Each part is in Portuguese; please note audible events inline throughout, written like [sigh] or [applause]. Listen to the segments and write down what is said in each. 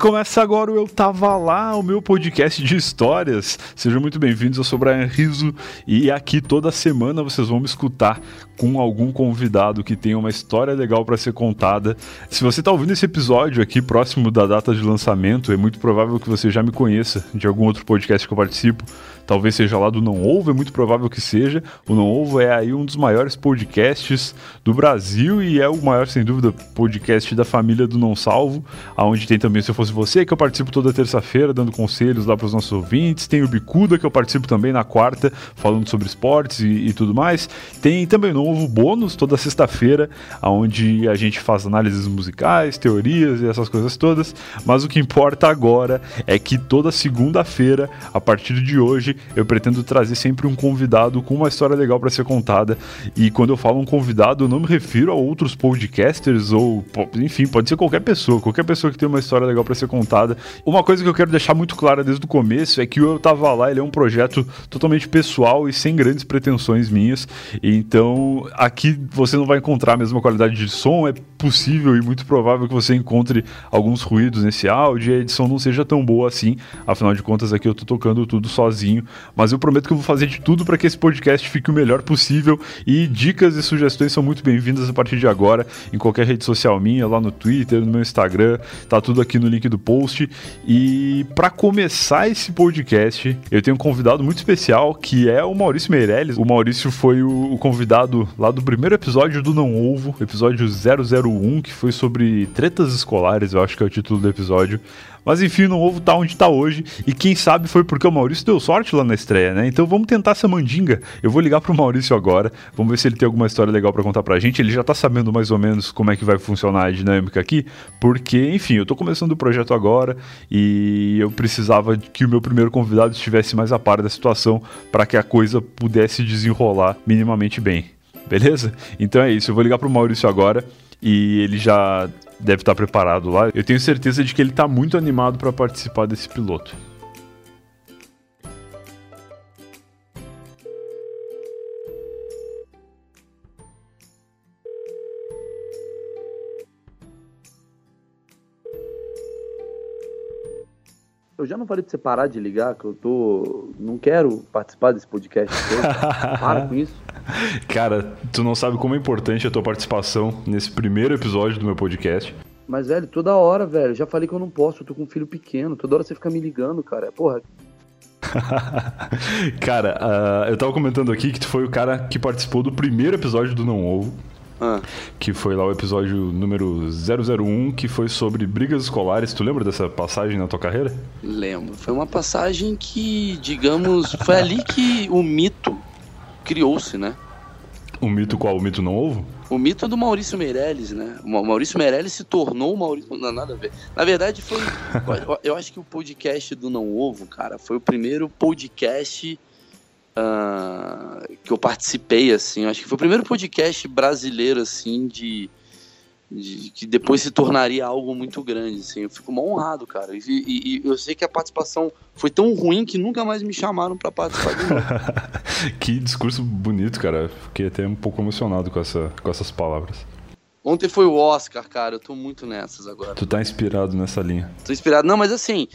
Começa agora o Eu Tava Lá, o meu podcast de histórias. Sejam muito bem-vindos, eu sou o Brian Riso e aqui toda semana vocês vão me escutar com algum convidado que tenha uma história legal para ser contada. Se você está ouvindo esse episódio aqui próximo da data de lançamento, é muito provável que você já me conheça de algum outro podcast que eu participo talvez seja lá do Não Ovo, é muito provável que seja. O Não Ovo é aí um dos maiores podcasts do Brasil e é o maior, sem dúvida, podcast da família do Não Salvo, aonde tem também Se Eu Fosse Você, que eu participo toda terça-feira, dando conselhos lá para os nossos ouvintes. Tem o Bicuda, que eu participo também na quarta, falando sobre esportes e, e tudo mais. Tem também o Novo Bônus, toda sexta-feira, onde a gente faz análises musicais, teorias e essas coisas todas. Mas o que importa agora é que toda segunda-feira, a partir de hoje, eu pretendo trazer sempre um convidado com uma história legal para ser contada. E quando eu falo um convidado, eu não me refiro a outros podcasters ou, enfim, pode ser qualquer pessoa, qualquer pessoa que tem uma história legal para ser contada. Uma coisa que eu quero deixar muito clara desde o começo é que o Eu Tava Lá ele é um projeto totalmente pessoal e sem grandes pretensões minhas. Então, aqui você não vai encontrar a mesma qualidade de som, é possível e muito provável que você encontre alguns ruídos nesse áudio e a edição não seja tão boa assim. Afinal de contas, aqui eu tô tocando tudo sozinho mas eu prometo que eu vou fazer de tudo para que esse podcast fique o melhor possível e dicas e sugestões são muito bem-vindas a partir de agora em qualquer rede social minha, lá no Twitter, no meu Instagram, tá tudo aqui no link do post. E para começar esse podcast, eu tenho um convidado muito especial que é o Maurício Meirelles. O Maurício foi o convidado lá do primeiro episódio do Não Ovo, episódio 001, que foi sobre tretas escolares, eu acho que é o título do episódio. Mas enfim, não ovo tá onde tá hoje. E quem sabe foi porque o Maurício deu sorte lá na estreia, né? Então vamos tentar essa mandinga. Eu vou ligar pro Maurício agora. Vamos ver se ele tem alguma história legal para contar pra gente. Ele já tá sabendo mais ou menos como é que vai funcionar a dinâmica aqui. Porque, enfim, eu tô começando o projeto agora e eu precisava que o meu primeiro convidado estivesse mais a par da situação para que a coisa pudesse desenrolar minimamente bem. Beleza? Então é isso. Eu vou ligar pro Maurício agora e ele já deve estar preparado lá. Eu tenho certeza de que ele está muito animado para participar desse piloto. Eu já não falei pra você parar de ligar, que eu tô. Não quero participar desse podcast. [laughs] Para com isso. Cara, tu não sabe como é importante a tua participação nesse primeiro episódio do meu podcast. Mas, velho, toda hora, velho. Já falei que eu não posso, eu tô com um filho pequeno. Toda hora você fica me ligando, cara. Porra. [laughs] cara, uh, eu tava comentando aqui que tu foi o cara que participou do primeiro episódio do Não Ovo. Ah. Que foi lá o episódio número 001, que foi sobre brigas escolares. Tu lembra dessa passagem na tua carreira? Lembro. Foi uma passagem que, digamos, foi ali que o mito criou-se, né? O mito qual? O mito não ovo? O mito do Maurício Meirelles, né? O Maurício Meirelles se tornou o Maurício. Não, nada a ver. Na verdade, foi. [laughs] eu acho que o podcast do Não Ovo, cara, foi o primeiro podcast uh, que eu participei, assim. Eu acho que foi o primeiro podcast brasileiro, assim, de de, que depois se tornaria algo muito grande, assim. Eu fico mal honrado, cara. E, e, e, eu sei que a participação foi tão ruim que nunca mais me chamaram para participar de novo. [laughs] que discurso bonito, cara. Fiquei até um pouco emocionado com, essa, com essas palavras. Ontem foi o Oscar, cara. Eu tô muito nessas agora. Tu tá inspirado nessa linha. Tô inspirado. Não, mas assim,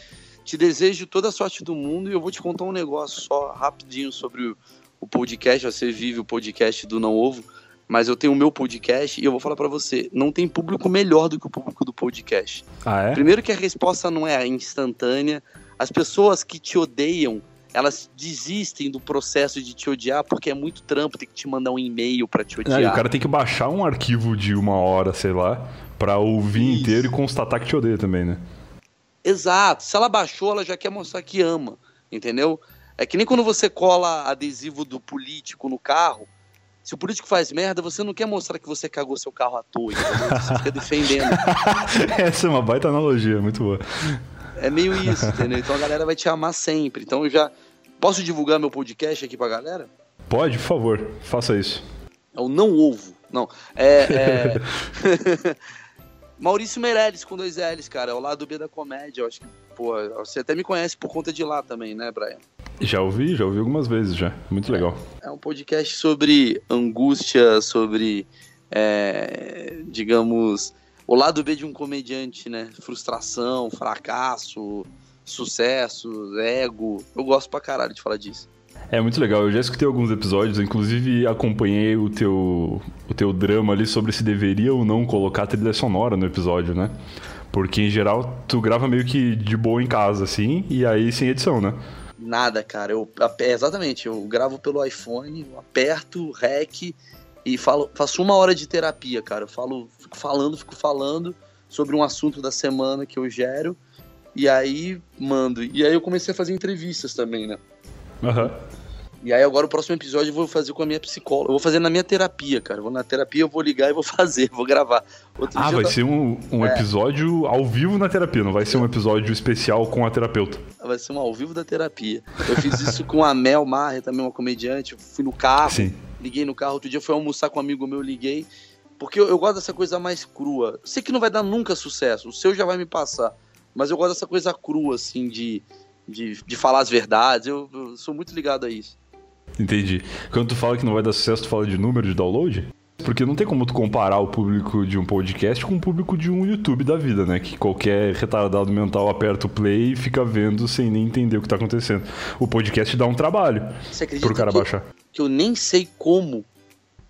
te desejo toda a sorte do mundo e eu vou te contar um negócio só rapidinho sobre o, o podcast. Você vive o podcast do Não Ovo mas eu tenho o meu podcast e eu vou falar para você, não tem público melhor do que o público do podcast. Ah, é? Primeiro que a resposta não é instantânea, as pessoas que te odeiam, elas desistem do processo de te odiar porque é muito trampo, tem que te mandar um e-mail para te odiar. É, o cara tem que baixar um arquivo de uma hora, sei lá, para ouvir Isso. inteiro e constatar que te odeia também, né? Exato. Se ela baixou, ela já quer mostrar que ama, entendeu? É que nem quando você cola adesivo do político no carro, se o político faz merda, você não quer mostrar que você cagou seu carro à toa, entendeu? Você fica defendendo. [laughs] Essa é uma baita analogia, muito boa. É meio isso, entendeu? Então a galera vai te amar sempre. Então eu já. Posso divulgar meu podcast aqui pra galera? Pode, por favor, faça isso. É o Não Ovo. Não. É. é... [laughs] Maurício Meirelles com dois L's, cara. É o lado B da comédia. Eu acho que, pô, você até me conhece por conta de lá também, né, Brian? Já ouvi, já ouvi algumas vezes já. Muito legal. É um podcast sobre angústia, sobre, é, digamos, o lado B de um comediante, né? Frustração, fracasso, sucesso, ego. Eu gosto pra caralho de falar disso. É muito legal, eu já escutei alguns episódios, inclusive acompanhei o teu, o teu drama ali sobre se deveria ou não colocar trilha sonora no episódio, né? Porque em geral tu grava meio que de boa em casa, assim, e aí sem edição, né? Nada, cara. Eu, exatamente, eu gravo pelo iPhone, aperto REC e falo, faço uma hora de terapia, cara. Eu falo, fico falando, fico falando sobre um assunto da semana que eu gero e aí mando. E aí eu comecei a fazer entrevistas também, né? Uhum. E aí agora o próximo episódio eu vou fazer com a minha psicóloga. Eu vou fazer na minha terapia, cara. Eu vou na terapia, eu vou ligar e vou [laughs] fazer, vou gravar. Outro ah, vai ser um, um é. episódio ao vivo na terapia, não vai ser um episódio especial com a terapeuta. Vai ser um ao vivo da terapia. Eu fiz isso com a Mel Marre, também uma comediante. Eu fui no carro, Sim. liguei no carro. Outro dia eu fui almoçar com um amigo meu, liguei. Porque eu, eu gosto dessa coisa mais crua. Sei que não vai dar nunca sucesso, o seu já vai me passar. Mas eu gosto dessa coisa crua, assim, de, de, de falar as verdades. Eu, eu sou muito ligado a isso. Entendi. Quando tu fala que não vai dar sucesso, tu fala de número de download? Porque não tem como tu comparar o público de um podcast com o público de um YouTube da vida, né? Que qualquer retardado mental aperta o play e fica vendo sem nem entender o que tá acontecendo. O podcast dá um trabalho Você acredita pro cara que, baixar. Que eu nem sei como,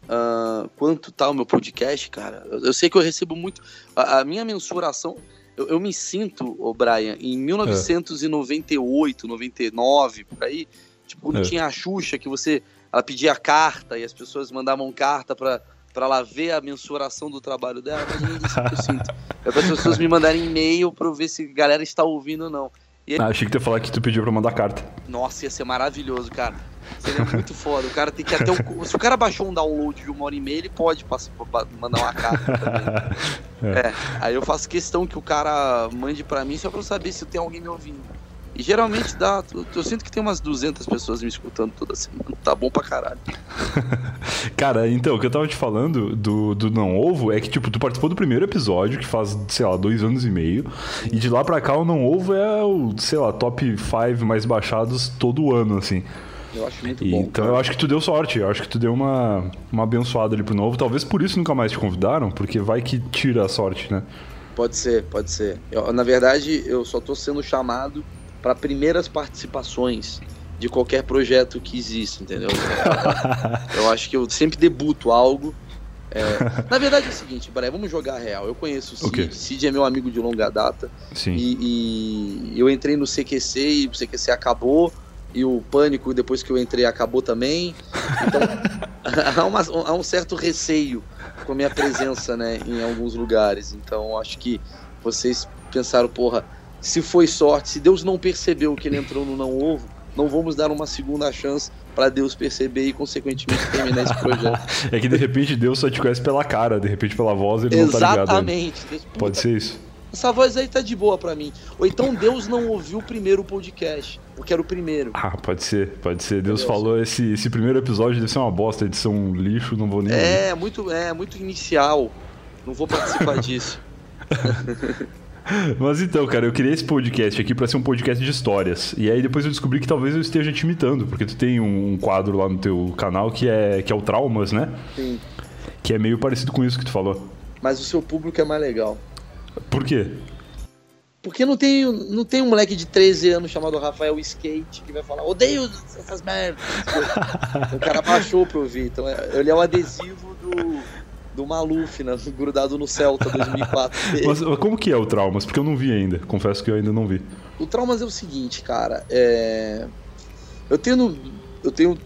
uh, quanto tá o meu podcast, cara. Eu, eu sei que eu recebo muito. A, a minha mensuração. Eu, eu, me sinto, o Brian, em 1998, é. 99, por aí Tipo, quando é. tinha a Xuxa, que você. Ela pedia carta e as pessoas mandavam carta pra, pra ela ver a mensuração do trabalho dela. Mas não isso que eu sinto. É para as pessoas me mandarem e-mail pra eu ver se a galera está ouvindo ou não. Aí... Ah, achei que tu ia falar que tu pediu pra mandar carta. Nossa, ia ser maravilhoso, cara. Seria muito foda. O cara tem que até o... [laughs] Se o cara baixou um download de uma hora e meia, ele pode passar, mandar uma carta também. [laughs] É. é. Aí eu faço questão que o cara mande pra mim só pra eu saber se tem alguém me ouvindo. E geralmente dá. Eu, eu, sinto que tem umas 200 pessoas me escutando toda semana. Tá bom pra caralho. [laughs] Cara, então, o que eu tava te falando do, do Não Ovo é que, tipo, tu participou do primeiro episódio, que faz, sei lá, dois anos e meio. E de lá pra cá o Não Ovo é o, sei lá, top 5 mais baixados todo ano, assim. Eu acho muito bom. Então eu acho que tu deu sorte, eu acho que tu deu uma, uma abençoada ali pro novo. Talvez por isso nunca mais te convidaram, porque vai que tira a sorte, né? Pode ser, pode ser. Eu, na verdade, eu só tô sendo chamado para primeiras participações de qualquer projeto que exista, entendeu? [laughs] eu acho que eu sempre debuto algo. É... Na verdade é o seguinte, Brian, vamos jogar real. Eu conheço o Cid, okay. Cid é meu amigo de longa data. Sim. E, e eu entrei no CQC e o CQC acabou. E o pânico, depois que eu entrei, acabou também. Então, [laughs] há, uma, há um certo receio com a minha presença né, em alguns lugares. Então, acho que vocês pensaram, porra, se foi sorte, se Deus não percebeu que ele entrou no não ovo, não vamos dar uma segunda chance para Deus perceber e, consequentemente, terminar esse projeto. [laughs] é que de repente Deus só te conhece pela cara, de repente pela voz ele Exatamente. não tá ligado. Exatamente. Pode ser isso. Essa voz aí tá de boa para mim. Ou então Deus não ouviu o primeiro podcast, porque era o primeiro. Ah, pode ser, pode ser. Deus falou, esse, esse primeiro episódio deve ser uma bosta, edição um lixo, não vou nem. É, muito, é muito inicial. Não vou participar [laughs] disso. Mas então, cara, eu criei esse podcast aqui para ser um podcast de histórias. E aí depois eu descobri que talvez eu esteja te imitando, porque tu tem um quadro lá no teu canal que é, que é o Traumas, né? Sim. Que é meio parecido com isso que tu falou. Mas o seu público é mais legal. Por quê? Porque não tem, não tem um moleque de 13 anos chamado Rafael Skate que vai falar, odeio essas merdas. o cara baixou pra ouvir. Então é, ele é o adesivo do do Maluf, né? Grudado no Celta 2004. [laughs] Mas como que é o Traumas? Porque eu não vi ainda. Confesso que eu ainda não vi. O Traumas é o seguinte, cara. É... Eu tenho. Eu tenho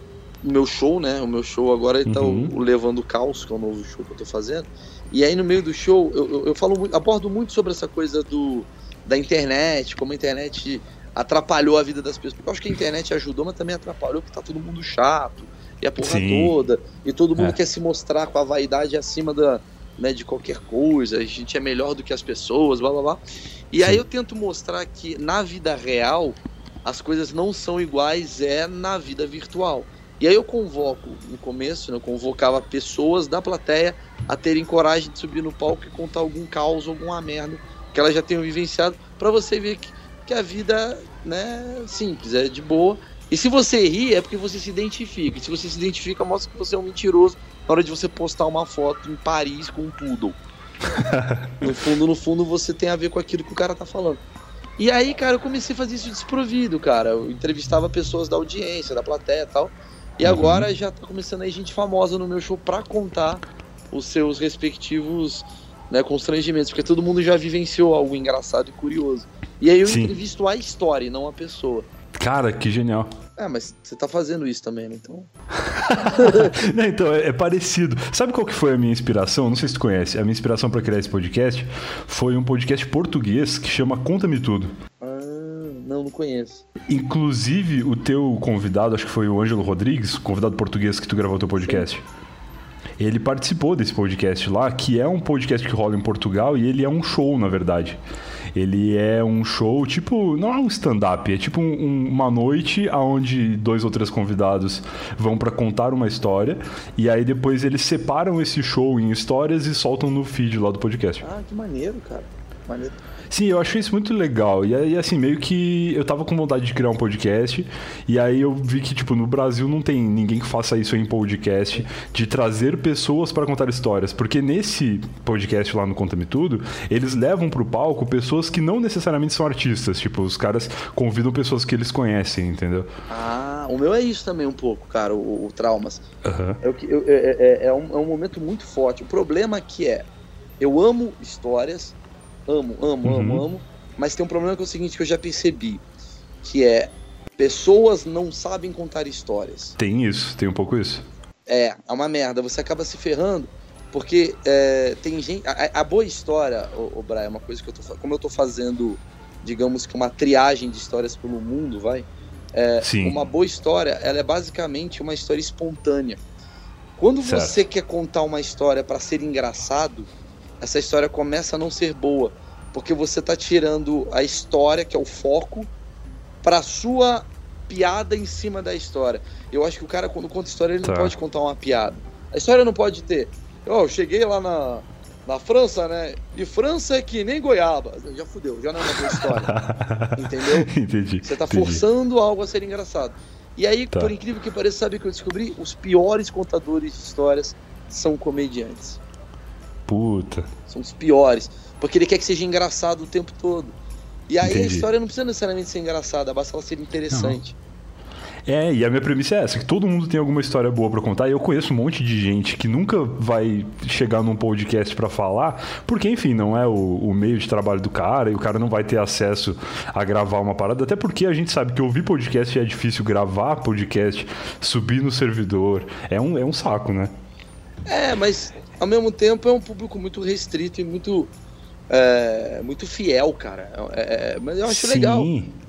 o meu show, né? O meu show agora está uhum. o Levando Caos, que é o novo show que eu tô fazendo. E aí no meio do show eu, eu, eu falo muito, abordo muito sobre essa coisa do, da internet, como a internet atrapalhou a vida das pessoas. Porque eu acho que a internet ajudou, mas também atrapalhou porque tá todo mundo chato e a porra Sim. toda. E todo mundo é. quer se mostrar com a vaidade acima da, né, de qualquer coisa, a gente é melhor do que as pessoas, blá blá blá. E Sim. aí eu tento mostrar que na vida real as coisas não são iguais é na vida virtual. E aí eu convoco, no começo, né, eu convocava pessoas da plateia a terem coragem de subir no palco e contar algum caos, alguma merda que elas já tenham vivenciado, para você ver que, que a vida né, simples, é de boa e se você ri, é porque você se identifica. E se você se identifica, mostra que você é um mentiroso na hora de você postar uma foto em Paris com um poodle. [laughs] no fundo, no fundo, você tem a ver com aquilo que o cara tá falando. E aí, cara, eu comecei a fazer isso desprovido, cara. Eu entrevistava pessoas da audiência, da plateia e tal. E uhum. agora já tá começando aí gente famosa no meu show pra contar os seus respectivos né, constrangimentos, porque todo mundo já vivenciou algo engraçado e curioso. E aí eu Sim. entrevisto a história e não a pessoa. Cara, que genial. É, mas você tá fazendo isso também, né? Então. [laughs] não, então, é, é, parecido. Sabe qual que foi a minha inspiração? Não sei se tu conhece. A minha inspiração para criar esse podcast foi um podcast português que chama Conta-me Tudo. Ah, não, não conheço. Inclusive, o teu convidado, acho que foi o Ângelo Rodrigues, convidado português que tu gravou teu podcast. Sim. Ele participou desse podcast lá, que é um podcast que rola em Portugal e ele é um show, na verdade. Ele é um show, tipo, não é um stand-up, é tipo um, uma noite onde dois ou três convidados vão para contar uma história e aí depois eles separam esse show em histórias e soltam no feed lá do podcast. Ah, que maneiro, cara. Maneiro. Sim, eu achei isso muito legal. E aí, assim, meio que eu tava com vontade de criar um podcast. E aí eu vi que, tipo, no Brasil não tem ninguém que faça isso em podcast, de trazer pessoas para contar histórias. Porque nesse podcast lá no Conta-me Tudo, eles levam pro palco pessoas que não necessariamente são artistas. Tipo, os caras convidam pessoas que eles conhecem, entendeu? Ah, o meu é isso também um pouco, cara, o, o Traumas. Uhum. É, é, é, é, um, é um momento muito forte. O problema que é, eu amo histórias amo, amo, uhum. amo, amo. Mas tem um problema que é o seguinte que eu já percebi, que é pessoas não sabem contar histórias. Tem isso, tem um pouco isso. É, é uma merda. Você acaba se ferrando porque é, tem gente. A, a, boa história, o, o Brian, é uma coisa que eu tô como eu tô fazendo, digamos que uma triagem de histórias pelo mundo, vai. É, Sim. Uma boa história, ela é basicamente uma história espontânea. Quando certo. você quer contar uma história para ser engraçado, essa história começa a não ser boa, porque você está tirando a história, que é o foco, para sua piada em cima da história. Eu acho que o cara, quando conta história, ele tá. não pode contar uma piada. A história não pode ter. Oh, eu cheguei lá na, na França, né? E França é que nem goiaba. Já fudeu, já não é uma boa história. [laughs] Entendeu? Entendi. Você está forçando algo a ser engraçado. E aí, tá. por incrível que pareça, sabe o que eu descobri? Os piores contadores de histórias são comediantes. Puta. São os piores. Porque ele quer que seja engraçado o tempo todo. E aí Entendi. a história não precisa necessariamente ser engraçada, basta ela ser interessante. Não. É, e a minha premissa é essa, que todo mundo tem alguma história boa para contar, e eu conheço um monte de gente que nunca vai chegar num podcast para falar, porque, enfim, não é o, o, meio de trabalho do cara, e o cara não vai ter acesso a gravar uma parada, até porque a gente sabe que ouvir podcast é difícil, gravar podcast, subir no servidor, é um, é um saco, né? É, mas ao mesmo tempo é um público muito restrito e muito é, muito fiel, cara. É, é, mas eu acho Sim. legal.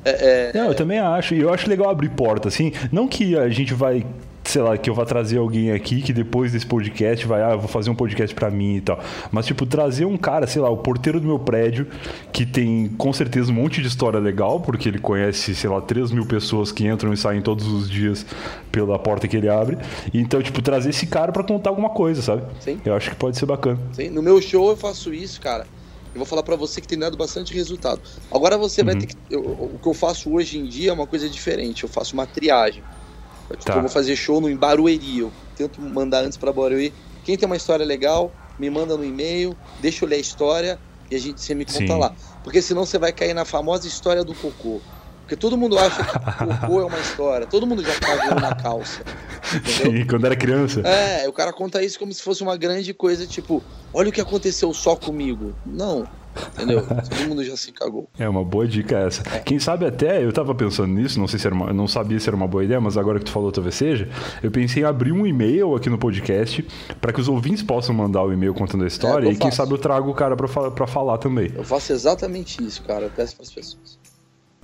É, é, não, eu também acho. E eu acho legal abrir porta, assim. Não que a gente vai sei lá, que eu vá trazer alguém aqui que depois desse podcast vai, ah, eu vou fazer um podcast para mim e tal. Mas, tipo, trazer um cara, sei lá, o porteiro do meu prédio, que tem com certeza um monte de história legal, porque ele conhece, sei lá, 3 mil pessoas que entram e saem todos os dias pela porta que ele abre. Então, tipo, trazer esse cara para contar alguma coisa, sabe? Sim. Eu acho que pode ser bacana. Sim, no meu show eu faço isso, cara. Eu vou falar para você que tem dado bastante resultado. Agora você uhum. vai ter que. Eu, o que eu faço hoje em dia é uma coisa diferente. Eu faço uma triagem. Tá. Eu vou fazer show no Barueri. Eu tento mandar antes para Barueri. Quem tem uma história legal, me manda no e-mail, deixa eu ler a história e a gente você me conta Sim. lá. Porque senão você vai cair na famosa história do cocô. Porque todo mundo acha que cocô é uma história. Todo mundo já cagou na calça. Entendeu? Sim, quando era criança. É, o cara conta isso como se fosse uma grande coisa, tipo, olha o que aconteceu só comigo. Não. Entendeu? Todo mundo já se cagou. É uma boa dica essa. É. Quem sabe até, eu tava pensando nisso, não sei se era uma, não sabia se era uma boa ideia, mas agora que tu falou talvez seja, eu pensei em abrir um e-mail aqui no podcast para que os ouvintes possam mandar o e-mail contando a história é, e quem sabe eu trago o cara para falar também. Eu faço exatamente isso, cara. Eu peço para as pessoas.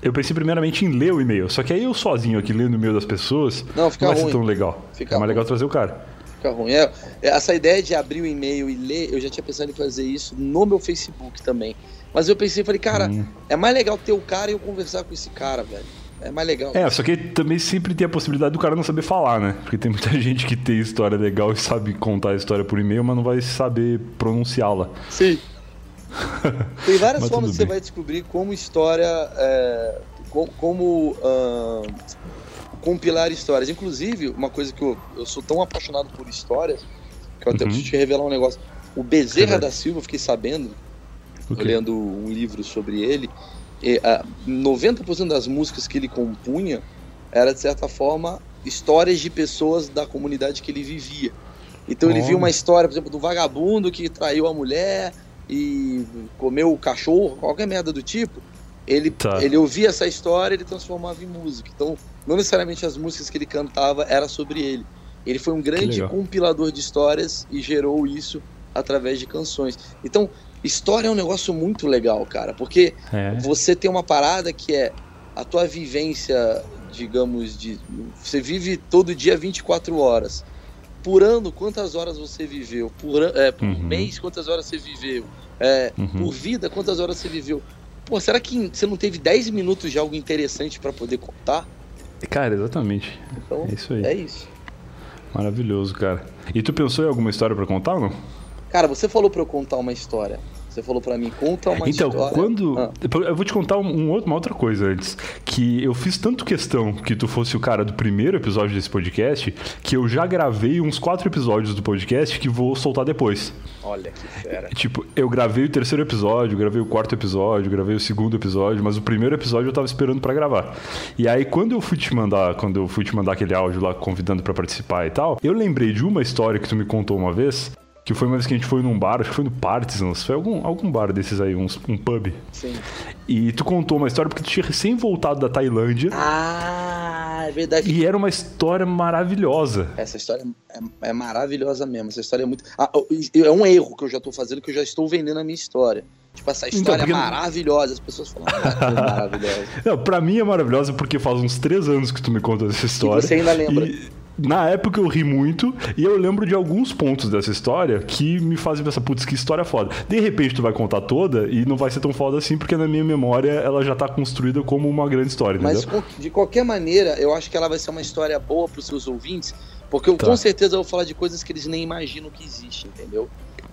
Eu pensei primeiramente em ler o e-mail, só que aí eu sozinho aqui lendo o e-mail das pessoas não, fica não vai ruim. ser tão legal. Fica é mais ruim. legal trazer o cara fica ruim. É, é, essa ideia de abrir o e-mail e ler, eu já tinha pensado em fazer isso no meu Facebook também. Mas eu pensei, falei, cara, hum. é mais legal ter o cara e eu conversar com esse cara, velho. É mais legal. É, só que também sempre tem a possibilidade do cara não saber falar, né? Porque tem muita [laughs] gente que tem história legal e sabe contar a história por e-mail, mas não vai saber pronunciá-la. Sim. [laughs] tem várias formas que você vai descobrir como história. É, como. como uh, compilar histórias. Inclusive, uma coisa que eu, eu sou tão apaixonado por histórias, que eu até uhum. preciso te revelar um negócio. O Bezerra da Silva, fiquei sabendo, lendo um livro sobre ele, e, uh, 90% das músicas que ele compunha era, de certa forma, histórias de pessoas da comunidade que ele vivia. Então ele viu uma história, por exemplo, do vagabundo que traiu a mulher e comeu o cachorro, qualquer merda do tipo. Ele, tá. ele ouvia essa história e ele transformava em música. Então, não necessariamente as músicas que ele cantava era sobre ele. Ele foi um grande compilador de histórias e gerou isso através de canções. Então, história é um negócio muito legal, cara, porque é. você tem uma parada que é a tua vivência, digamos, de. Você vive todo dia 24 horas. Por ano, quantas horas você viveu? Por, é, por uhum. mês, quantas horas você viveu? É, uhum. Por vida, quantas horas você viveu? Pô, será que você não teve 10 minutos de algo interessante para poder contar? Cara, exatamente. Então, é isso aí. É isso. Maravilhoso, cara. E tu pensou em alguma história para contar ou não? Cara, você falou para eu contar uma história. Você falou para mim, conta uma então, história. Então, quando. Ah. Eu vou te contar um, uma outra coisa antes. Que eu fiz tanto questão que tu fosse o cara do primeiro episódio desse podcast, que eu já gravei uns quatro episódios do podcast que vou soltar depois. Olha que fera. Tipo, eu gravei o terceiro episódio, gravei o quarto episódio, gravei o segundo episódio, mas o primeiro episódio eu tava esperando para gravar. E aí, quando eu fui te mandar, quando eu fui te mandar aquele áudio lá convidando para participar e tal, eu lembrei de uma história que tu me contou uma vez que foi uma vez que a gente foi num bar, acho que foi no Partisans, foi algum, algum bar desses aí, uns, um pub. Sim. E tu contou uma história porque tu tinha recém voltado da Tailândia. Ah, é verdade. E era uma história maravilhosa. Essa história é, é maravilhosa mesmo. Essa história é muito. Ah, é um erro que eu já tô fazendo, que eu já estou vendendo a minha história. Tipo, essa então, história então, é maravilhosa. As pessoas falam, ah, é maravilhosa. [laughs] Não, pra mim é maravilhosa porque faz uns três anos que tu me conta essa história. E você ainda lembra. E na época eu ri muito e eu lembro de alguns pontos dessa história que me fazem pensar, putz, que história foda. De repente tu vai contar toda e não vai ser tão foda assim, porque na minha memória ela já tá construída como uma grande história, Mas entendeu? de qualquer maneira, eu acho que ela vai ser uma história boa pros seus ouvintes, porque eu tá. com certeza vou falar de coisas que eles nem imaginam que existem, entendeu?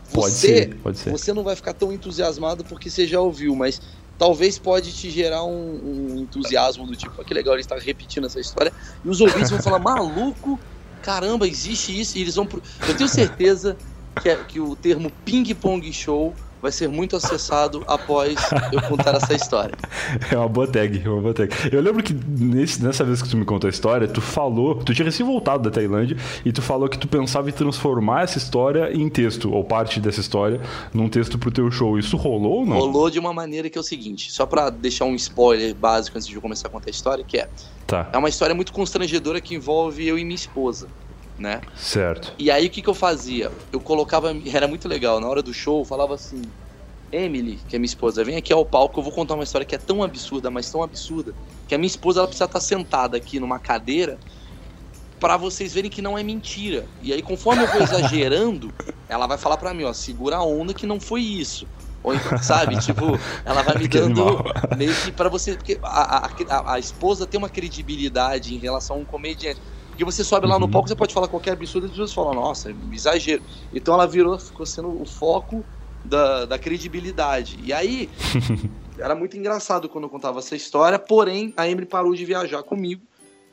Você, pode ser, pode ser. Você não vai ficar tão entusiasmado porque você já ouviu, mas talvez pode te gerar um, um entusiasmo do tipo, ah, que legal, ele está repetindo essa história. E os ouvintes vão falar, maluco, caramba, existe isso. E eles vão pro... Eu tenho certeza que, é, que o termo ping-pong show vai ser muito acessado após eu contar essa história. [laughs] É uma boa tag, é uma boa tag. Eu lembro que nesse, nessa vez que tu me contou a história, tu falou, tu tinha recém voltado da Tailândia e tu falou que tu pensava em transformar essa história em texto, ou parte dessa história, num texto pro teu show. Isso rolou ou não? Rolou de uma maneira que é o seguinte, só para deixar um spoiler básico antes de eu começar a contar a história, que é, tá. é uma história muito constrangedora que envolve eu e minha esposa né? Certo. E aí o que, que eu fazia? Eu colocava, era muito legal, na hora do show eu falava assim, Emily, que é minha esposa, vem aqui ao palco, eu vou contar uma história que é tão absurda, mas tão absurda, que a minha esposa ela precisa estar sentada aqui numa cadeira para vocês verem que não é mentira. E aí, conforme eu vou [laughs] exagerando, ela vai falar para mim, ó, segura a onda que não foi isso. Ou então, sabe, tipo, ela vai me [laughs] dando meio que pra você. Porque a, a, a, esposa tem uma credibilidade em relação a um comediante. Porque você sobe lá no uhum. palco, você pode falar qualquer absurdo e as pessoas falam, nossa, exagero. Então ela virou, ficou sendo o foco da, da credibilidade. E aí, [laughs] era muito engraçado quando eu contava essa história, porém, a Emily parou de viajar comigo,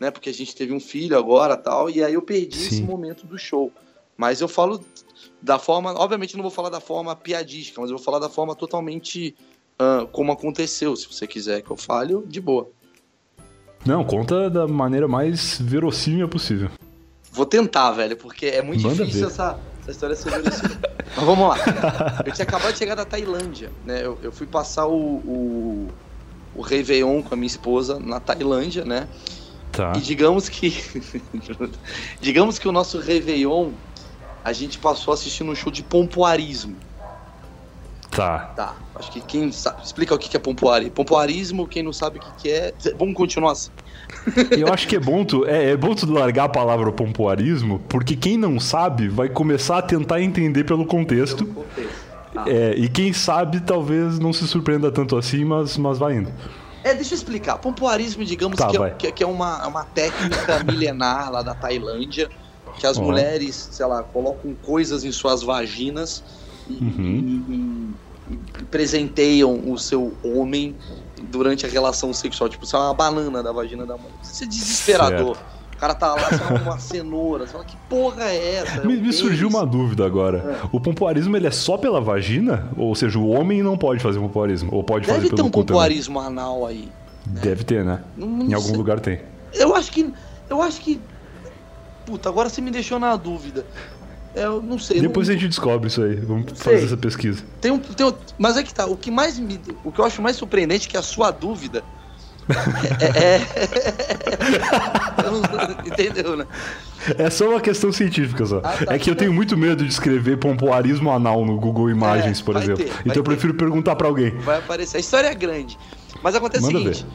né? Porque a gente teve um filho agora tal, e aí eu perdi Sim. esse momento do show. Mas eu falo da forma, obviamente não vou falar da forma piadística, mas eu vou falar da forma totalmente uh, como aconteceu. Se você quiser que eu fale, de boa. Não, conta da maneira mais verossímil possível. Vou tentar, velho, porque é muito Manda difícil essa, essa história ser verossímil. Mas vamos lá. Eu tinha acabado de chegar da Tailândia, né? Eu, eu fui passar o, o, o Réveillon com a minha esposa na Tailândia, né? Tá. E digamos que. [laughs] digamos que o nosso Réveillon a gente passou assistindo um show de pompoarismo. Tá. Tá. Acho que quem sabe. Explica o que é pompoarismo. Pompoarismo, quem não sabe o que é. Vamos continuar assim. [laughs] Eu acho que é bom, tu, é, é bom tu largar a palavra pompoarismo, porque quem não sabe vai começar a tentar entender pelo contexto. Pelo contexto. Ah. É, e quem sabe talvez não se surpreenda tanto assim, mas, mas vai indo. É, deixa eu explicar. Pompoarismo, digamos tá, que, é, que, que, é uma, uma técnica [laughs] milenar lá da Tailândia, que as oh. mulheres, sei lá, colocam coisas em suas vaginas e, uhum. e, e, presenteiam o seu homem durante a relação sexual. Tipo, isso é uma banana da vagina da mãe. Isso é desesperador. Certo. cara tá lá, com uma cenoura. Você fala, que porra é essa? É me, um me surgiu uma dúvida agora. É. O pompoarismo ele é só pela vagina? Ou seja, o homem não pode fazer pompoarismo? Ou pode Deve fazer ter pelo um cu também? pompoarismo anal aí. Deve ter, né? Não- não Em algum sei. lugar tem. Eu acho que. Eu acho que. Puta, agora você me deixou na dúvida. É, Eu não sei. Depois não, a gente descobre isso aí. Vamos Sei. fazer essa pesquisa. tem um, tem um- Mas é que tá. O que mais me. O que eu acho mais surpreendente é que a sua dúvida. [laughs] É. é- Eu não- [laughs] entendeu, né? É só uma questão científica só. Ah, tá. É que eu tenho muito medo de escrever pompoarismo anal no Google Imagens, É, por exemplo. ter, então eu ter. prefiro perguntar pra alguém. Vai aparecer. A história é grande. Mas acontece Manda o seguinte.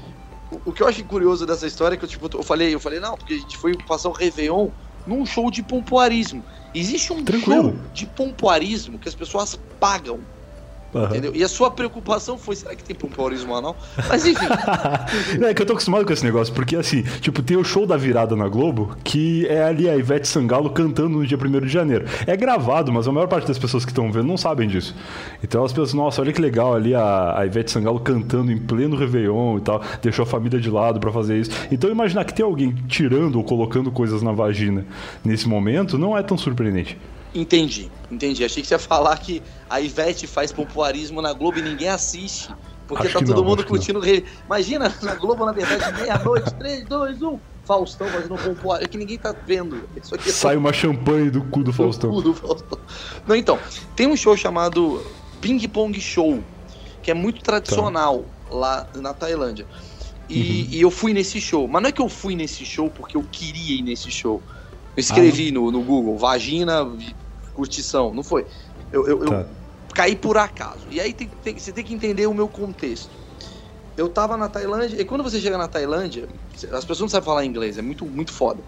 O, o que eu acho curioso dessa história é que eu, tipo, eu falei, eu falei, não, porque a gente foi passar o Réveillon num show de pompoarismo. Existe um Tranquilo. show de pompoarismo que as pessoas pagam. Aham. Entendeu? E a sua preocupação foi, será que tem pompoarismo anal? Mas [laughs] enfim, É que eu tô acostumado com esse negócio, porque assim, tipo, tem o show da virada na Globo, que é ali a Ivete Sangalo cantando no dia 1 de janeiro. É gravado, mas a maior parte das pessoas que estão vendo não sabem disso. Então elas pensam, nossa, olha que legal ali a, a Ivete Sangalo cantando em pleno Réveillon e tal, deixou a família de lado pra fazer isso. Então imaginar que tem alguém tirando ou colocando coisas na vagina nesse momento não é tão surpreendente. Entendi, entendi. Achei que você ia falar que a Ivete faz pompoarismo na Globo e ninguém assiste. Porque Acho tá todo não, mundo curtindo o rei. Imagina, na Globo, na verdade, meia-noite, 3, 2, 1. Faustão fazendo pompoarismo. É que ninguém tá vendo. Isso aqui é Sai uma champanhe do cu do do Faustão. cu do Faustão. Não, então, tem um show chamado Ping Pong Show, que é muito tradicional lá na Tailândia. E, e eu fui nesse show. Mas não é que eu fui nesse show porque eu queria ir nesse show. Eu escrevi no, no Google, vagina, curtição. Não foi. Eu, eu, eu Tá. caí por acaso. E aí tem- tem- você tem que entender o meu contexto. Eu tava na Tailândia, e quando você chega na Tailândia, as pessoas não sabem falar inglês, é muito, muito foda.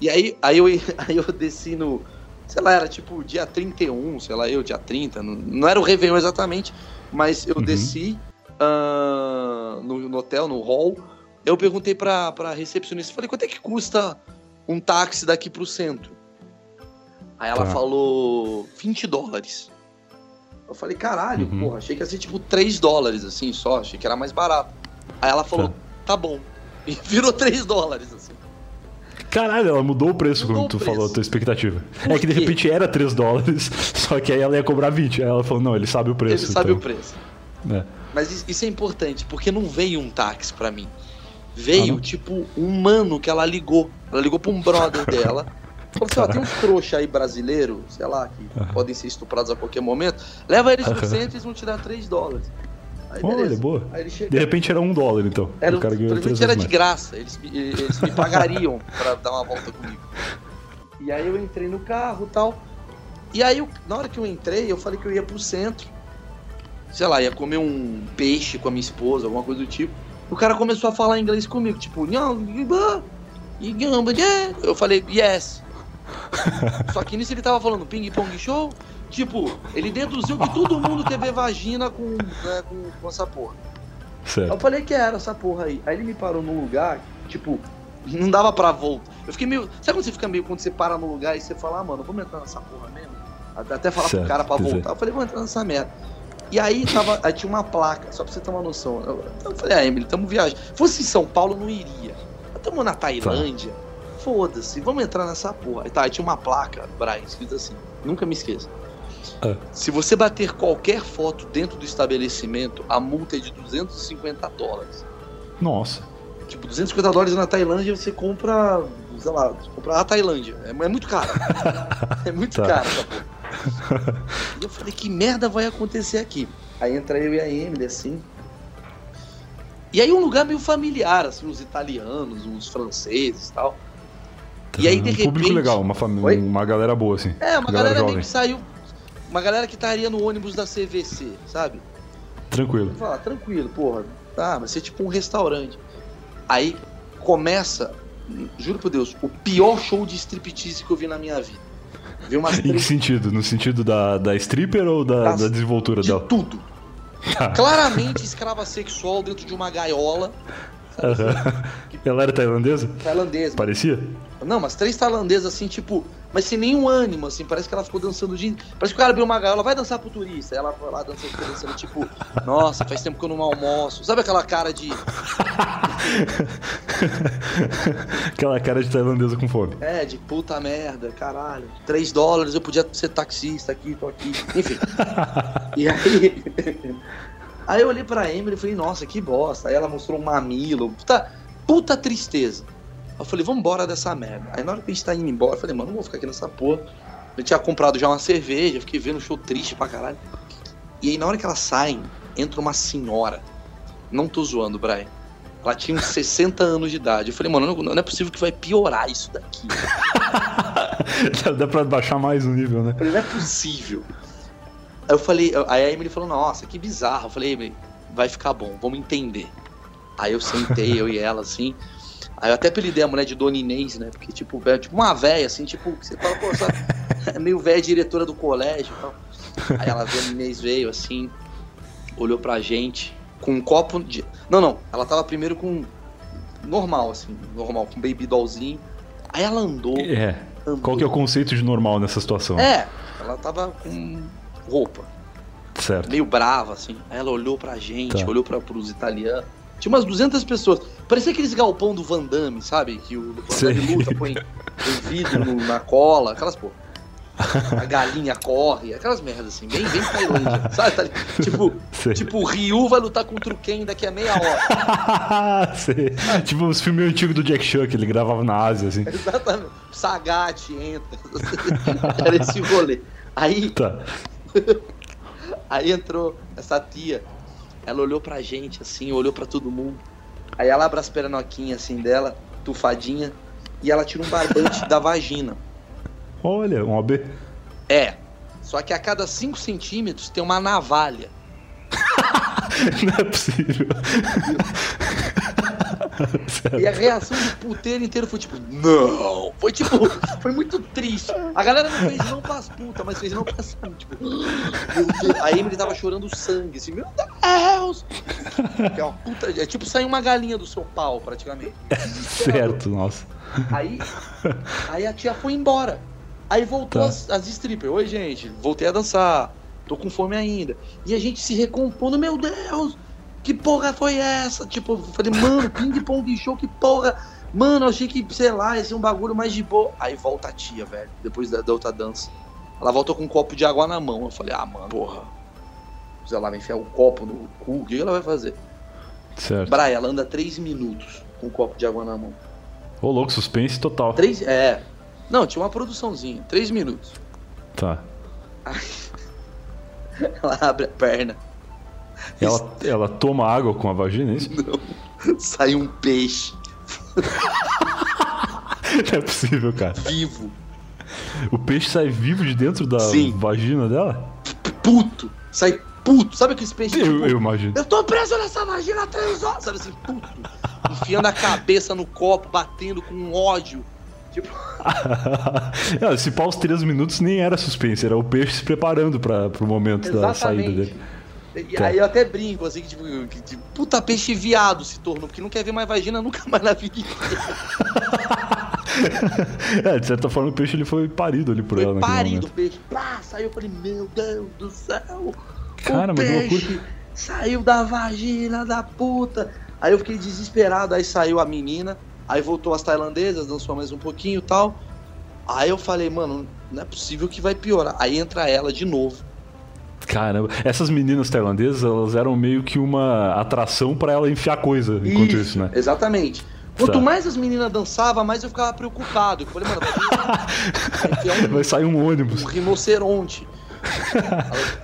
E aí, aí, eu, [laughs] aí eu desci no. Sei lá, era tipo dia 31, sei lá, eu, dia 30. Não, não era o Réveillon exatamente, mas eu Uhum. desci ah, no, no hotel, no hall. Eu perguntei pra, pra recepcionista, falei, quanto é que custa um táxi daqui pro centro? Aí ela Tá. falou 20 dólares. Eu falei, caralho, Uhum. porra, achei que ia ser tipo 3 dólares, assim, só, achei que era mais barato. Aí ela falou, Tá. tá, bom. E virou 3 dólares, assim. Caralho, ela mudou o preço Mudou quando tu preço. falou a tua expectativa. Por é que de quê? repente era 3 dólares, [laughs] só que aí ela ia cobrar 20. Aí ela falou, não, ele sabe o preço. Ele sabe então. o preço. É. Mas is- isso é importante, porque não veio um táxi pra mim. Veio, Ah, tipo, um mano que ela ligou. Ela ligou pra um brother [laughs] dela. Assim, ó, tem uns trouxa aí brasileiro, sei lá, que podem ser estuprados a qualquer momento. Leva eles no Aham. centro e eles vão te dar 3 dólares. Aí, Olha, beleza. boa. Chega. De repente era um dólar, então. Era, o cara ganhou três provavelmente era de graça, eles, me- eles me pagariam [laughs] pra dar uma volta comigo. E aí eu entrei no carro e tal. E aí, eu- na hora que eu entrei, eu falei que eu ia pro centro. Sei lá, ia comer um peixe com a minha esposa, alguma coisa do tipo. O cara começou a falar inglês comigo, tipo, eu falei, yes. [laughs] Só que nisso ele tava falando ping pong show. Tipo, ele deduziu que todo mundo teve vagina com, né, com, com essa porra. Eu Certo. falei que era essa porra aí. Aí ele me parou num lugar, tipo, não dava pra volta. Eu fiquei meio. Sabe quando você fica meio quando você para no lugar e você fala, ah, mano, vamos entrar nessa porra mesmo? Até falar Certo, pro cara pra dizer. voltar. Eu falei, vamos entrar nessa merda. E aí tava. Aí tinha uma placa, só pra você ter uma noção. Eu, eu falei, ah, Emily, tamo viajando. Se fosse em São Paulo, eu não iria. Mas Tamo na Tailândia. Foda-se, vamos entrar nessa porra. Aí tá, aí tinha uma placa, Brian, escrito assim. Nunca me esqueça. Ah. Se você bater qualquer foto dentro do estabelecimento, a multa é de 250 dólares. Nossa. Tipo, 250 dólares na Tailândia você compra, sei lá, compra a Tailândia. É, é muito caro. [laughs] É muito Tá. caro essa porra. E eu falei, que merda vai acontecer aqui? Aí entra eu e a Emily, assim. E aí um lugar meio familiar, assim, os italianos, os franceses e tal. E aí, de um público repente- legal, uma, Oi? uma galera boa, assim. É, uma Galera galera, que saiu. Uma galera que estaria no ônibus da CVC, sabe? Tranquilo. Falo, ah, tranquilo, porra. Tá, vai ser tipo um restaurante. Aí começa, juro por Deus, o pior show de striptease que eu vi na minha vida. Vi umas [laughs] Em que sentido? No sentido da, da stripper ou da, Das- da desenvoltura de dela? tudo. Tá. [laughs] Claramente escrava sexual dentro de uma gaiola. Aham. [laughs] Ela era tailandesa? Tailandesa. Parecia? Não, mas três tailandesas assim, tipo, mas sem nenhum ânimo, assim, parece que ela ficou dançando de. Parece que o cara abriu uma gaiola, vai dançar pro turista. Ela foi lá dançando, ficou dançando, tipo, [laughs] nossa, faz tempo que eu não almoço. Sabe aquela cara de. [laughs] Aquela cara de tailandesa com fome. É, de puta merda, caralho. 3 dólares, eu podia ser taxista aqui, tô aqui. Enfim. e aí. Aí eu olhei pra Emily e falei, nossa, que bosta. Aí ela mostrou um mamilo. Puta, puta tristeza. Eu falei, vamos embora dessa merda. Aí na hora que a gente tá indo embora, eu falei, mano, não vou ficar aqui nessa porra. Eu tinha comprado já uma cerveja, fiquei vendo o show triste pra caralho. E aí na hora que elas saem, entra uma senhora. Não tô zoando, Brian. Ela tinha uns 60 anos de idade. Eu falei, mano, não, não é possível que vai piorar isso daqui. [laughs] Dá pra baixar mais o nível, né? Eu falei, não é possível. Aí eu falei, aí a Emily falou, nossa, que bizarro. Eu falei, Emily, vai ficar bom, vamos entender. Aí eu sentei, eu e ela, assim. Aí eu até apelidei a mulher de Dona Inês, né? Porque, tipo, é tipo uma véia, assim, tipo, você fala, pô, sabe? [laughs] É meio velha diretora do colégio e tal. Aí ela, Dona Inês veio, assim, olhou pra gente com um copo de. Não, não, ela tava primeiro com. Normal, assim, normal, com baby dollzinho. Aí ela andou. É. andou. Qual que é o conceito de normal nessa situação? É, ela tava com roupa. Certo. meio brava, assim. Aí ela olhou pra gente, Tá. olhou pra, pros italianos. Tinha umas 200 pessoas. Parecia aqueles galpão do Van Damme, sabe? Que o Van. Damme luta, põe, põe vidro no- na cola, aquelas porra. A galinha corre, aquelas merdas assim, bem, bem Tailândia, [laughs] sabe? Tá tipo, tipo, o Ryu vai lutar contra o Ken daqui a meia hora. [laughs] Sei. Tipo os filmes antigos do Jack Chan, que ele gravava na Ásia, assim. Exatamente. Sagat entra. [laughs] Era esse rolê. Aí, Tá. [laughs] Aí entrou essa tia. Ela olhou pra gente assim, olhou pra todo mundo. Aí ela abre as pernoquinhas assim dela, tufadinha, e ela tira um barbante da vagina. Olha, um OB. É. Só que a cada 5 centímetros tem uma navalha. [laughs] Não é possível. [laughs] E a reação do puteiro inteiro foi tipo, não! Foi tipo, [laughs] foi muito triste. A galera não fez não pras putas, mas fez não pras tipo, meu Deus. A Emily tava chorando sangue, assim, meu Deus! É uma puta. É tipo sair uma galinha do seu pau, praticamente. certo, nossa. Aí, aí a tia foi embora. Aí voltou Tá. as, as strippers. Oi, gente, voltei a dançar. Tô com fome ainda. E a gente se recompondo, meu Deus, que porra foi essa? Tipo, eu falei, mano, ping-pong show, que porra. Mano, achei que, sei lá, ia ser um bagulho mais de boa. Aí volta a tia, velho, depois da, da outra dança. Ela volta com um copo de água na mão. Eu falei, ah, mano, porra. Se ela vai enfiar o copo no cu, o que ela vai fazer? Certo. Braia, ela anda três minutos com um copo de água na mão. Ô, louco, suspense total. Três. É. Não, tinha uma produçãozinha. Três minutos. Tá. [laughs] Ela abre a perna. Ela, ela toma água com a vagina, é isso? Sai um peixe Não [laughs] é possível, cara. vivo. O peixe sai vivo de dentro da Sim. vagina dela? Puto. Sai puto. Sabe aqueles peixes? Eu, tipo, eu imagino. eu tô preso nessa vagina há três horas. Sabe assim, puto. Enfiando a cabeça no copo, batendo com ódio. Tipo, [laughs] Ah, Se pá, os três minutos nem era suspense, era o peixe se preparando para pro momento da saída exatamente. dele. E Tá. aí eu até brinco, assim, que tipo, que, tipo, puta peixe viado se tornou, porque não quer ver mais vagina nunca mais na vida. [laughs] É, de certa forma o peixe ele foi parido ali por Foi ela naquele parido o peixe. Pá, saiu, eu falei, meu Deus do céu. Cara, o mas que peixe loucura. saiu da vagina da puta. Aí eu fiquei desesperado, aí saiu a menina, aí voltou as tailandesas, dançou mais um pouquinho e tal. Aí eu falei, mano, não é possível que vai piorar. Aí entra ela de novo. Caramba, essas meninas tailandesas, elas eram meio que uma atração pra ela enfiar coisa enquanto isso, né? Exatamente. Quanto Tá. mais as meninas dançavam, mais eu ficava preocupado. Eu falei, mano, vai um [laughs] Vai sair um ônibus. um rinoceronte.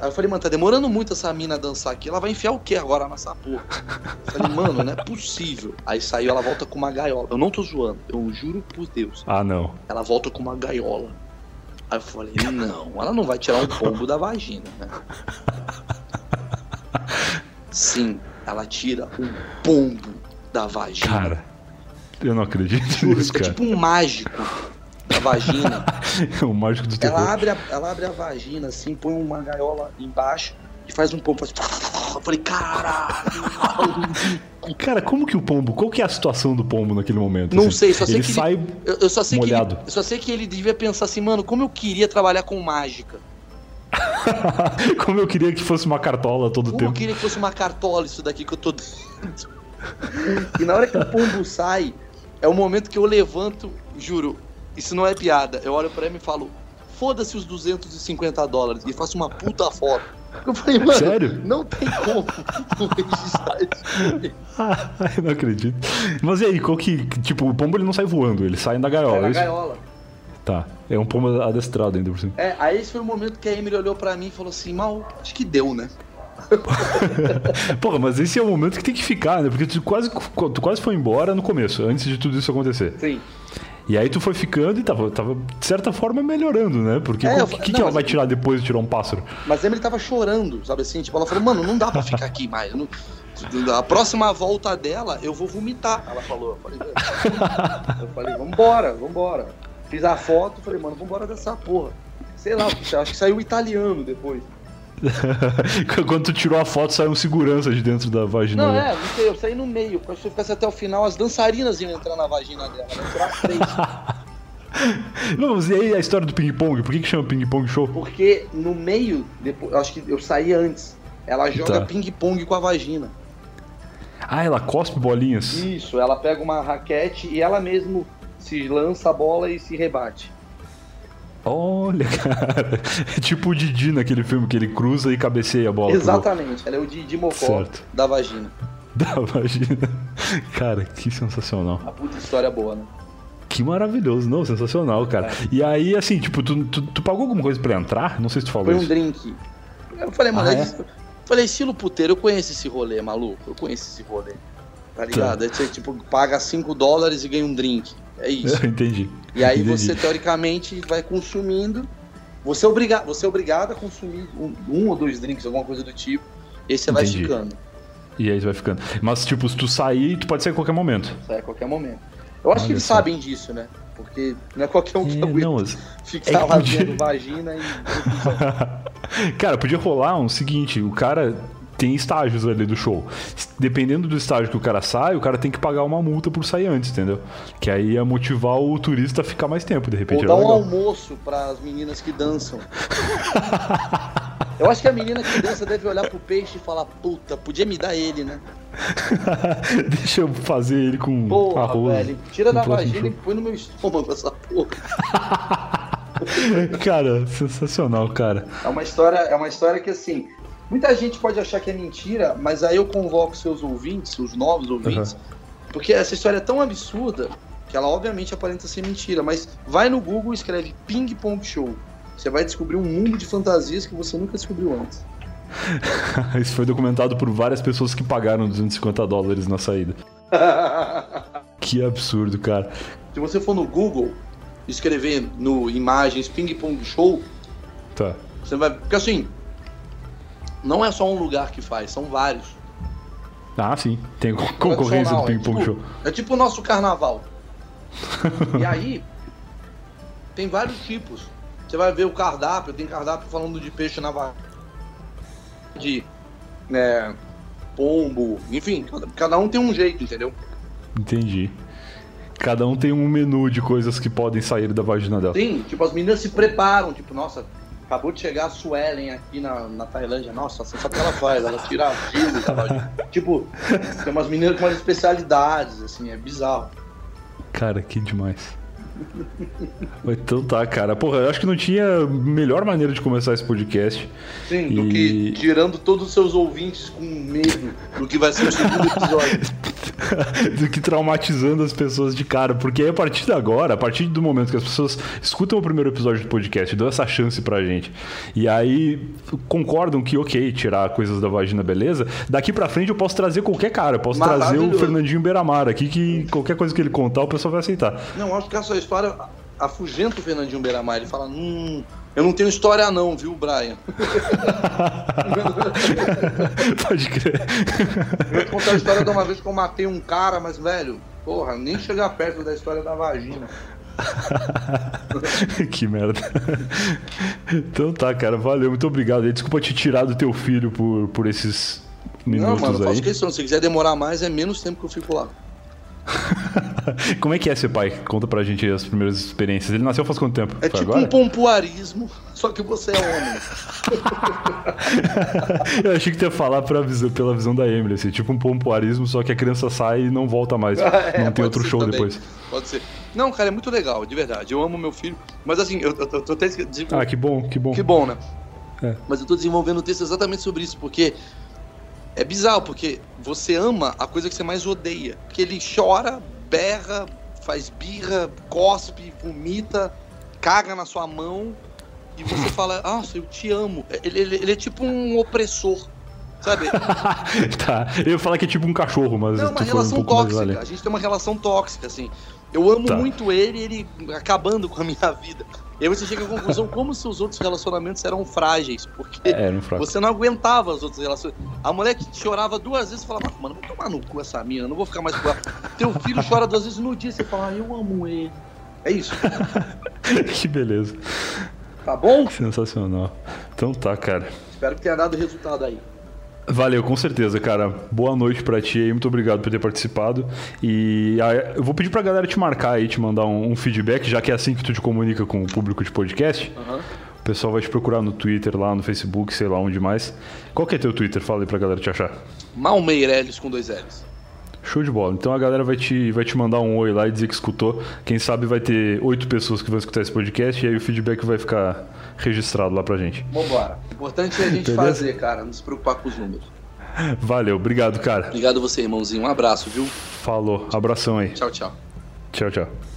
Aí eu falei, mano, tá demorando muito essa mina dançar aqui. Ela vai enfiar o que agora nessa porra? Eu falei, mano, não é possível. Aí saiu, ela volta com uma gaiola. Eu não tô zoando, eu juro por Deus. Ah, não. Ela volta com uma gaiola. Aí eu falei, não, ela não vai tirar um pombo da vagina, né? Sim, ela tira um pombo da vagina. Cara, eu não acredito Juro, nisso, é cara. tipo um mágico da vagina. o [laughs] mágico do terror. Ela abre, a, ela abre a vagina assim, põe uma gaiola embaixo e faz um pombo. Faz... Eu falei, caralho! [laughs] Cara, como que o pombo, qual que é a situação do pombo naquele momento? Não assim? sei, só sei ele que sai... ele, eu, eu só sei molhado. que ele, eu só sei que ele devia pensar assim, mano, como eu queria trabalhar com mágica. [laughs] como eu queria que fosse uma cartola todo o Como eu tempo. queria que fosse uma cartola isso daqui que eu tô dentro. E na hora que o pombo sai, é o momento que eu levanto, juro, isso não é piada. Eu olho pra ele e falo, foda-se os 250 dólares e faço uma puta foto. Eu falei, mano, Sério? não tem como [laughs] não registrar isso. [laughs] Ai, não acredito. Mas e aí, qual que. Tipo, o pombo ele não sai voando, ele sai na gaiola. É na é gaiola. Tá. É um pombo adestrado ainda por cima. É, aí esse foi o momento que a Emily olhou pra mim e falou assim, mal, acho que deu, né? [laughs] Porra, mas esse é o momento que tem que ficar, né? Porque tu quase, tu quase foi embora no começo, antes de tudo isso acontecer. Sim. E aí tu foi ficando e tava, tava de certa forma, melhorando, né? Porque É, o que, não, que ela vai tirar depois de tirar um pássaro? Mas a Emily tava chorando, sabe assim? Tipo, ela falou, mano, não dá pra ficar aqui mais. não- A próxima volta dela, eu vou vomitar. Ela falou. Eu falei, eu falei vambora, vambora. Fiz a foto, falei, mano, vambora dessa porra. Sei lá, acho que saiu italiano depois. [laughs] Quando tu tirou a foto, saiu um segurança de dentro da vagina. Não, dela. é, não sei, eu saí no meio. porque Se eu ficasse até o final, as dançarinas iam entrar na vagina dela. Iam três. [laughs] Não, mas e aí a história do ping-pong? Por que, que chama ping-pong show? Porque no meio, depois, acho que eu saí antes. Ela joga Tá. ping-pong com a vagina. Ah, ela cospe bolinhas. Isso, ela pega uma raquete e ela mesmo se lança a bola e se rebate. Olha, [laughs] cara. É tipo o Didi naquele filme que ele cruza e cabeceia a bola. Exatamente, ela é o Didi Mocó Certo. da vagina. Da vagina. Cara, que sensacional. A puta história boa, né? Que maravilhoso, não, sensacional, cara. É. E aí, assim, tipo, tu, tu, tu pagou alguma coisa pra entrar? Não sei se tu falou Foi um isso. drink. Eu falei, mano, Ah, é é? isso- falei, estilo puteiro, eu conheço esse rolê, maluco. Eu conheço esse rolê. Tá ligado? Aí você, tipo, paga 5 dólares e ganha um drink. É isso. [laughs] Entendi. E aí Entendi. você, teoricamente, vai consumindo. Você é, obriga você é obrigado a consumir um, um ou dois drinks, alguma coisa do tipo. E aí você vai Entendi. ficando. E aí vai ficando. Mas, tipo, se tu sair, tu pode sair a qualquer momento. Sai a qualquer momento. Eu acho Olha que eles só. sabem disso, né? Porque não é qualquer um que É, não, mas- [laughs] ficar é lá podia- vagina e. [laughs] Cara, podia rolar um seguinte, o cara tem estágios ali do show. Dependendo do estágio que o cara sai, o cara tem que pagar uma multa por sair antes, entendeu? Que aí ia motivar o turista a ficar mais tempo, de repente. Ou dar um legal. almoço para as meninas que dançam. Eu acho que a menina que dança deve olhar pro peixe e falar, puta, podia me dar ele, né? [laughs] Deixa eu fazer ele com Porra, arroz. velho. Tira da vagina e põe no meu estômago essa porra. [laughs] Cara, sensacional, cara. É uma história, é uma história que assim, muita gente pode achar que é mentira, mas aí eu convoco seus ouvintes, seus novos ouvintes, porque essa história é tão absurda que ela obviamente aparenta ser mentira, mas vai no Google e escreve Ping Pong Show. Você vai descobrir um mundo de fantasias que você nunca descobriu antes. [laughs] Isso foi documentado por várias pessoas que pagaram 250 dólares na saída. [laughs] Que absurdo, cara. Se você for no Google e escrever no imagens Ping Pong Show, Tá. você vai. Porque assim, não é só um lugar que faz, são vários. Ah, sim. Tem concorrência do Ping Pong é Show. tipo, É tipo o nosso carnaval. [laughs] e aí, tem vários tipos. Você vai ver o cardápio, tem cardápio falando de peixe na vaga. De né, pombo, enfim, cada, cada um tem um jeito, entendeu? Entendi. Cada um tem um menu de coisas que podem sair da vagina dela. Sim, tipo, as meninas se preparam, tipo, nossa, acabou de chegar a Suelen aqui na, na Tailândia, nossa, você sabe o que ela faz? Ela tira gelo da. [laughs] Tipo, tem umas meninas com umas especialidades, assim, é bizarro. Cara, que demais. [laughs] Então tá, cara. Porra, eu acho que não tinha melhor maneira de começar esse podcast. Sim, do E- que tirando todos os seus ouvintes com medo do que vai ser o segundo episódio. [laughs] do que traumatizando as pessoas de cara. Porque aí, a partir de agora, a partir do momento que as pessoas escutam o primeiro episódio do podcast, dão essa chance pra gente, e aí concordam que, ok, tirar coisas da vagina, beleza, daqui pra frente eu posso trazer qualquer cara. Eu posso trazer o. Fernandinho Beiramar aqui, que qualquer coisa que ele contar, o pessoal vai aceitar. Não, acho que essa história afugenta o Fernandinho Beiramar. Ele fala, hum, eu não tenho história não, viu, Brian? [laughs] Pode crer. Eu vou te contar a história de uma vez que eu matei um cara, mas, velho, porra, nem chegar perto da história da vagina. [laughs] que merda. Então tá, cara, valeu, muito obrigado. Desculpa te tirar do teu filho por, por esses minutos não, mano, aí. faço questão. Se quiser demorar mais, é menos tempo que eu fico lá. [laughs] Como é que é ser pai? Conta pra gente as primeiras experiências. Ele nasceu faz quanto tempo? É Foi tipo agora? um pompoarismo, só que você é homem. [laughs] Eu achei que tu ia falar pra pela visão da Emily, assim, tipo um pompoarismo, só que a criança sai e não volta mais. [laughs] É, não tem outro show também. depois. Pode ser. Não, cara, é muito legal, de verdade. Eu amo meu filho. Mas assim, eu, eu, eu tô até. Ah, que bom, que bom. Que bom, né? É. Mas eu tô desenvolvendo um texto exatamente sobre isso, porque é bizarro, porque você ama a coisa que você mais odeia. Porque ele chora, berra, faz birra, cospe, vomita, caga na sua mão e você fala, [laughs] nossa, eu te amo. Ele, ele- ele é tipo um opressor, sabe? [laughs] tá. Eu ia falar que é tipo um cachorro, mas Não, tu uma um relação mais tóxica. A gente tem uma relação tóxica, assim. Eu amo Tá. muito ele e ele acabando com a minha vida. E aí você chega à conclusão como se os outros relacionamentos eram frágeis, porque É, um você não aguentava as outras relações. A mulher que chorava duas vezes falava, "Ah, mano, vou tomar no cu essa mina, não vou ficar mais com ela. Teu filho chora duas vezes no dia, você fala, ah, eu amo ele. É isso. [laughs] que beleza. Tá bom? Sensacional. Então tá, cara. Espero que tenha dado resultado aí. Valeu, com certeza, cara. Boa noite pra ti aí, muito obrigado por ter participado. E ah, eu vou pedir pra galera te marcar aí, te mandar um, um feedback, já que é assim que tu te comunica com o público de podcast. Aham. O pessoal vai te procurar no Twitter, lá no Facebook, sei lá onde mais. Qual que é teu Twitter? Fala aí pra galera te achar. Mal Meirelles com dois L's. Show de bola. Então a galera vai te, vai te mandar um oi lá e dizer que escutou. Quem sabe vai ter oito pessoas que vão escutar esse podcast e aí o feedback vai ficar registrado lá pra gente. Vambora. O importante é a gente fazer, cara, não se preocupar com os números. Valeu, obrigado, cara. Obrigado a você, irmãozinho. Um abraço, viu? Falou, abração aí. Tchau, tchau. Tchau, tchau.